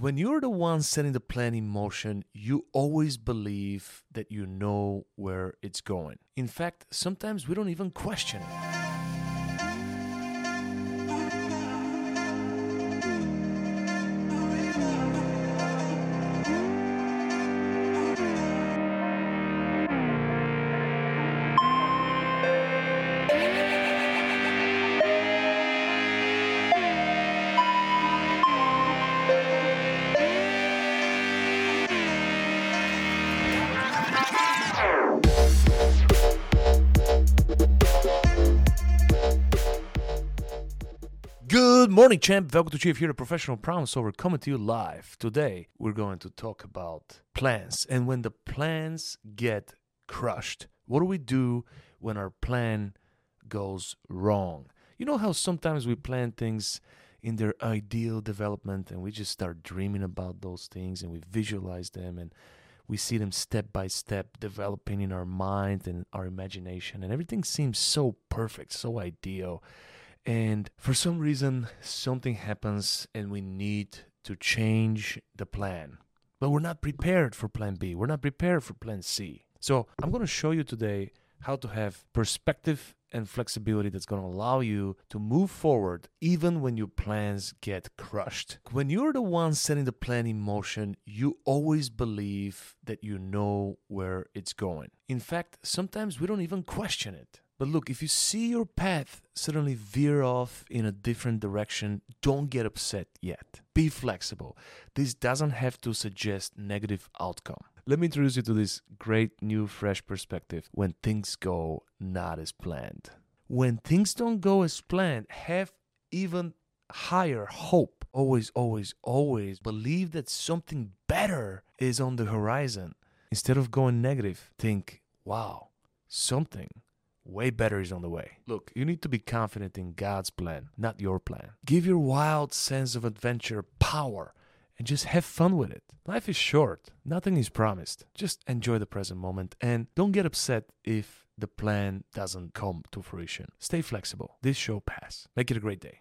When you're the one setting the plan in motion, you always believe that you know where it's going. In fact, sometimes we don't even question it. Good morning, champ. Welcome to Chief here, the professional problem solver, coming to you live. Today, we're going to talk about plans. And when the plans get crushed, what do we do when our plan goes wrong? You know how sometimes we plan things in their ideal development and we just start dreaming about those things and we visualize them and we see them step by step developing in our mind and our imagination and everything seems so perfect, so ideal. And for some reason, something happens and we need to change the plan. But we're not prepared for plan B. We're not prepared for plan C. So I'm going to show you today how to have perspective and flexibility that's going to allow you to move forward even when your plans get crushed. When you're the one setting the plan in motion, you always believe that you know where it's going. In fact, sometimes we don't even question it. But look, if you see your path suddenly veer off in a different direction, don't get upset yet. Be flexible. This doesn't have to suggest negative outcome. Let me introduce you to this great new fresh perspective when things go not as planned. When things don't go as planned, have even higher hope. Always, always, always believe that something better is on the horizon. Instead of going negative, think, wow, something way better is on the way. Look, you need to be confident in God's plan, not your plan. Give your wild sense of adventure power and just have fun with it. Life is short, nothing is promised. Just enjoy the present moment and don't get upset if the plan doesn't come to fruition. Stay flexible. This show pass. Make it a great day.